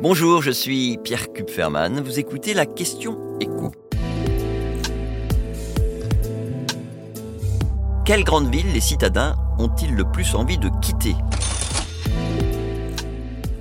Bonjour, je suis Pierre Kupferman. Vous écoutez la question écho. Quelle grande ville les citadins ont-ils le plus envie de quitter?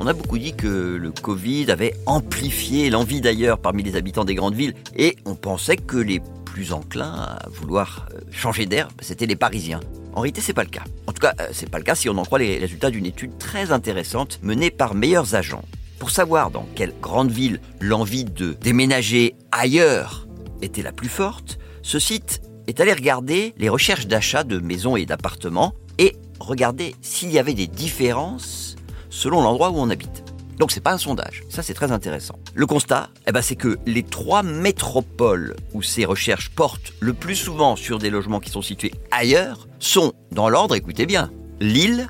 On a beaucoup dit que le Covid avait amplifié l'envie d'ailleurs parmi les habitants des grandes villes et on pensait que les plus enclins à vouloir euh, changer d'air, c'était les Parisiens. En réalité, c'est pas le cas. En tout cas, euh, c'est pas le cas si on en croit les résultats d'une étude très intéressante menée par Meilleurs Agents. Pour savoir dans quelle grande ville l'envie de déménager ailleurs était la plus forte, ce site est allé regarder les recherches d'achat de maisons et d'appartements et regarder s'il y avait des différences selon l'endroit où on habite. Donc c'est pas un sondage, ça c'est très intéressant. Le constat, eh ben, c'est que les trois métropoles où ces recherches portent le plus souvent sur des logements qui sont situés ailleurs sont, dans l'ordre, écoutez bien, Lille,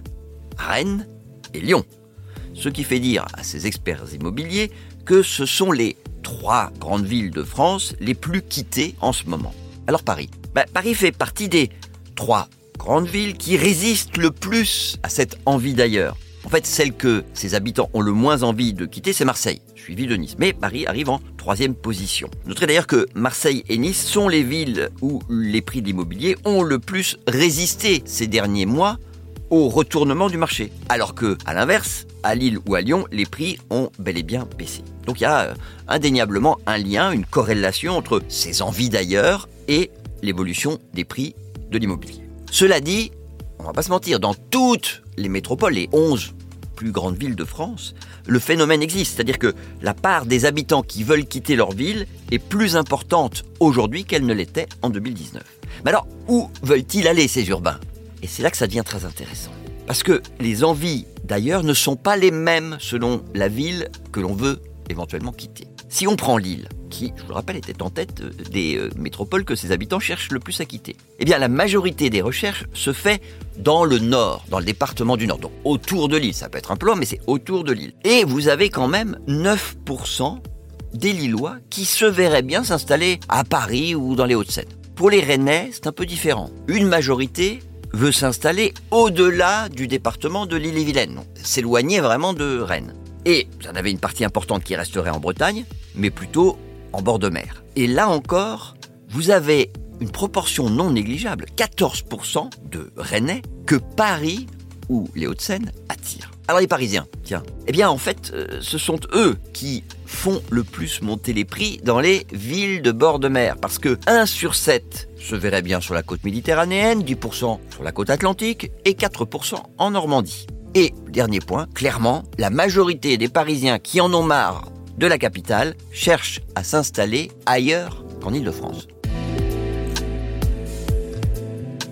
Rennes et Lyon ce qui fait dire à ces experts immobiliers que ce sont les trois grandes villes de France les plus quittées en ce moment. Alors Paris ben, Paris fait partie des trois grandes villes qui résistent le plus à cette envie d'ailleurs. En fait, celle que ses habitants ont le moins envie de quitter, c'est Marseille, suivi de Nice. Mais Paris arrive en troisième position. Notez d'ailleurs que Marseille et Nice sont les villes où les prix de l'immobilier ont le plus résisté ces derniers mois au retournement du marché. Alors que, à l'inverse, à Lille ou à Lyon, les prix ont bel et bien baissé. Donc il y a euh, indéniablement un lien, une corrélation entre ces envies d'ailleurs et l'évolution des prix de l'immobilier. Cela dit, on va pas se mentir, dans toutes les métropoles, les 11 plus grandes villes de France, le phénomène existe. C'est-à-dire que la part des habitants qui veulent quitter leur ville est plus importante aujourd'hui qu'elle ne l'était en 2019. Mais alors, où veulent-ils aller ces urbains? Et c'est là que ça devient très intéressant. Parce que les envies d'ailleurs ne sont pas les mêmes selon la ville que l'on veut éventuellement quitter. Si on prend Lille, qui, je vous le rappelle, était en tête euh, des euh, métropoles que ses habitants cherchent le plus à quitter, eh bien la majorité des recherches se fait dans le nord, dans le département du nord, donc autour de Lille. Ça peut être un loin, mais c'est autour de Lille. Et vous avez quand même 9% des Lillois qui se verraient bien s'installer à Paris ou dans les Hauts-de-Seine. Pour les Rennais, c'est un peu différent. Une majorité veut s'installer au-delà du département de l'île-et-Vilaine, s'éloigner vraiment de Rennes. Et vous en avez une partie importante qui resterait en Bretagne, mais plutôt en bord de mer. Et là encore, vous avez une proportion non négligeable, 14% de Rennais, que Paris ou les Hauts-de-Seine attirent. Alors les Parisiens, tiens, eh bien en fait, euh, ce sont eux qui font le plus monter les prix dans les villes de bord de mer, parce que 1 sur 7 se verrait bien sur la côte méditerranéenne, 10% sur la côte atlantique et 4% en Normandie. Et, dernier point, clairement, la majorité des Parisiens qui en ont marre de la capitale cherchent à s'installer ailleurs qu'en Ile-de-France.